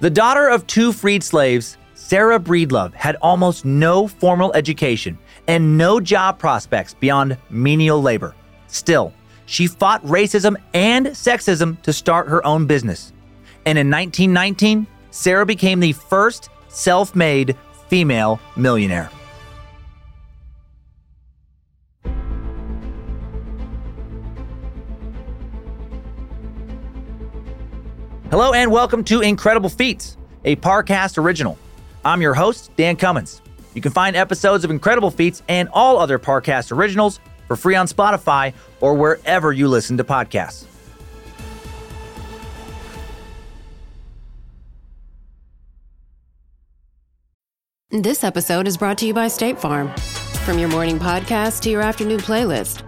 The daughter of two freed slaves, Sarah Breedlove had almost no formal education and no job prospects beyond menial labor. Still, she fought racism and sexism to start her own business. And in 1919, Sarah became the first self made female millionaire. Hello and welcome to Incredible Feats, a Parcast original. I'm your host, Dan Cummins. You can find episodes of Incredible Feats and all other Parcast originals for free on Spotify or wherever you listen to podcasts. This episode is brought to you by State Farm. From your morning podcast to your afternoon playlist,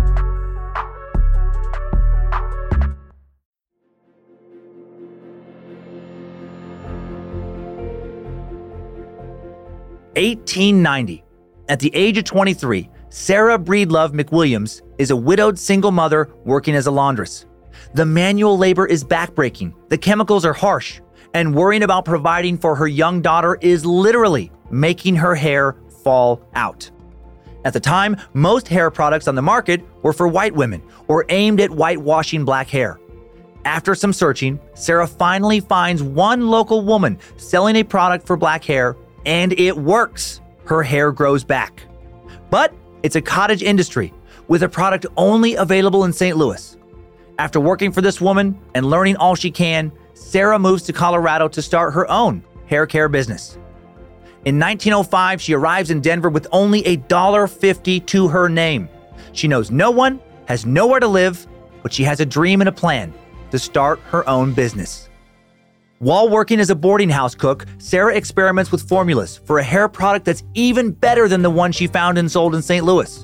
Eighteen ninety. At the age of 23, Sarah Breedlove McWilliams is a widowed single mother working as a laundress. The manual labor is backbreaking, the chemicals are harsh, and worrying about providing for her young daughter is literally making her hair fall out. At the time, most hair products on the market were for white women or aimed at whitewashing black hair. After some searching, Sarah finally finds one local woman selling a product for black hair, and it works. Her hair grows back. But it's a cottage industry with a product only available in St. Louis. After working for this woman and learning all she can, Sarah moves to Colorado to start her own hair care business. In 1905, she arrives in Denver with only a $1.50 to her name. She knows no one, has nowhere to live, but she has a dream and a plan to start her own business. While working as a boarding house cook, Sarah experiments with formulas for a hair product that's even better than the one she found and sold in St. Louis.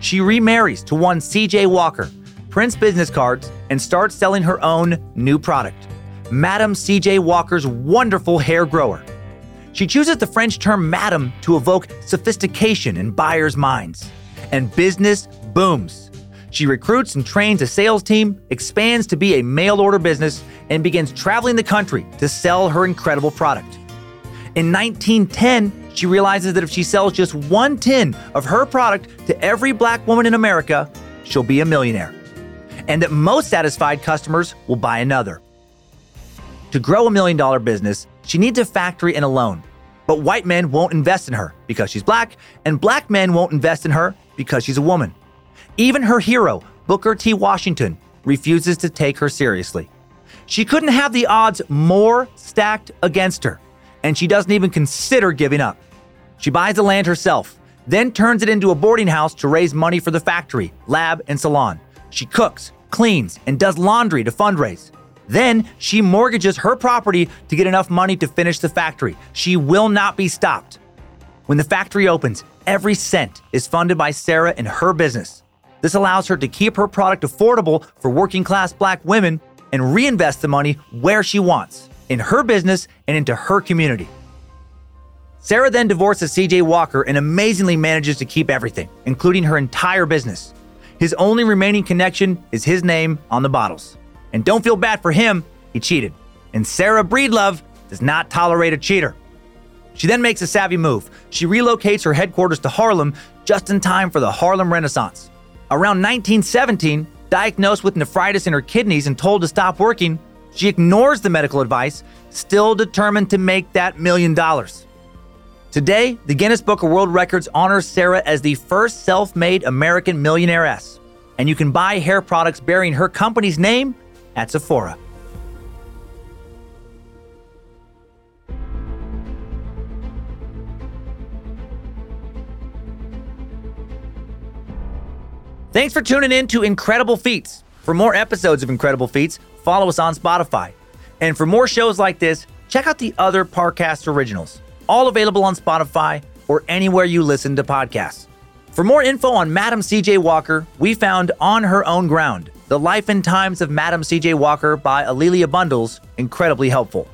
She remarries to one CJ Walker, prints business cards, and starts selling her own new product, Madame CJ Walker's wonderful hair grower. She chooses the French term madame to evoke sophistication in buyers' minds. And business booms. She recruits and trains a sales team, expands to be a mail order business, and begins traveling the country to sell her incredible product. In 1910, she realizes that if she sells just one tin of her product to every black woman in America, she'll be a millionaire. And that most satisfied customers will buy another. To grow a million dollar business, she needs a factory and a loan. But white men won't invest in her because she's black, and black men won't invest in her because she's a woman. Even her hero, Booker T. Washington, refuses to take her seriously. She couldn't have the odds more stacked against her, and she doesn't even consider giving up. She buys the land herself, then turns it into a boarding house to raise money for the factory, lab, and salon. She cooks, cleans, and does laundry to fundraise. Then she mortgages her property to get enough money to finish the factory. She will not be stopped. When the factory opens, every cent is funded by Sarah and her business. This allows her to keep her product affordable for working class black women and reinvest the money where she wants in her business and into her community. Sarah then divorces CJ Walker and amazingly manages to keep everything, including her entire business. His only remaining connection is his name on the bottles. And don't feel bad for him, he cheated. And Sarah Breedlove does not tolerate a cheater. She then makes a savvy move. She relocates her headquarters to Harlem just in time for the Harlem Renaissance. Around 1917, diagnosed with nephritis in her kidneys and told to stop working, she ignores the medical advice, still determined to make that million dollars. Today, the Guinness Book of World Records honors Sarah as the first self made American millionairess, and you can buy hair products bearing her company's name at Sephora. Thanks for tuning in to Incredible Feats. For more episodes of Incredible Feats, follow us on Spotify. And for more shows like this, check out the other Parcast originals, all available on Spotify or anywhere you listen to podcasts. For more info on Madam CJ Walker, we found On Her Own Ground, The Life and Times of Madam CJ Walker by A'Lelia Bundles, incredibly helpful.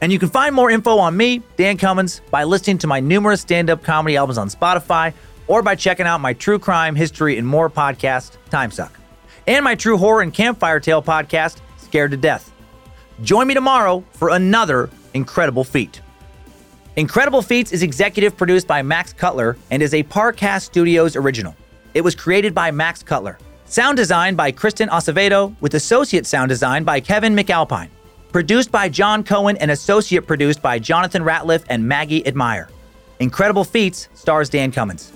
And you can find more info on me, Dan Cummins, by listening to my numerous stand up comedy albums on Spotify or by checking out my true crime, history, and more podcast, Timesuck, and my true horror and campfire tale podcast, Scared to Death. Join me tomorrow for another incredible feat. Incredible Feats is executive produced by Max Cutler and is a Parcast Studios original. It was created by Max Cutler. Sound design by Kristen Acevedo, with associate sound design by Kevin McAlpine. Produced by John Cohen and associate produced by Jonathan Ratliff and Maggie Admire. Incredible Feats stars Dan Cummins.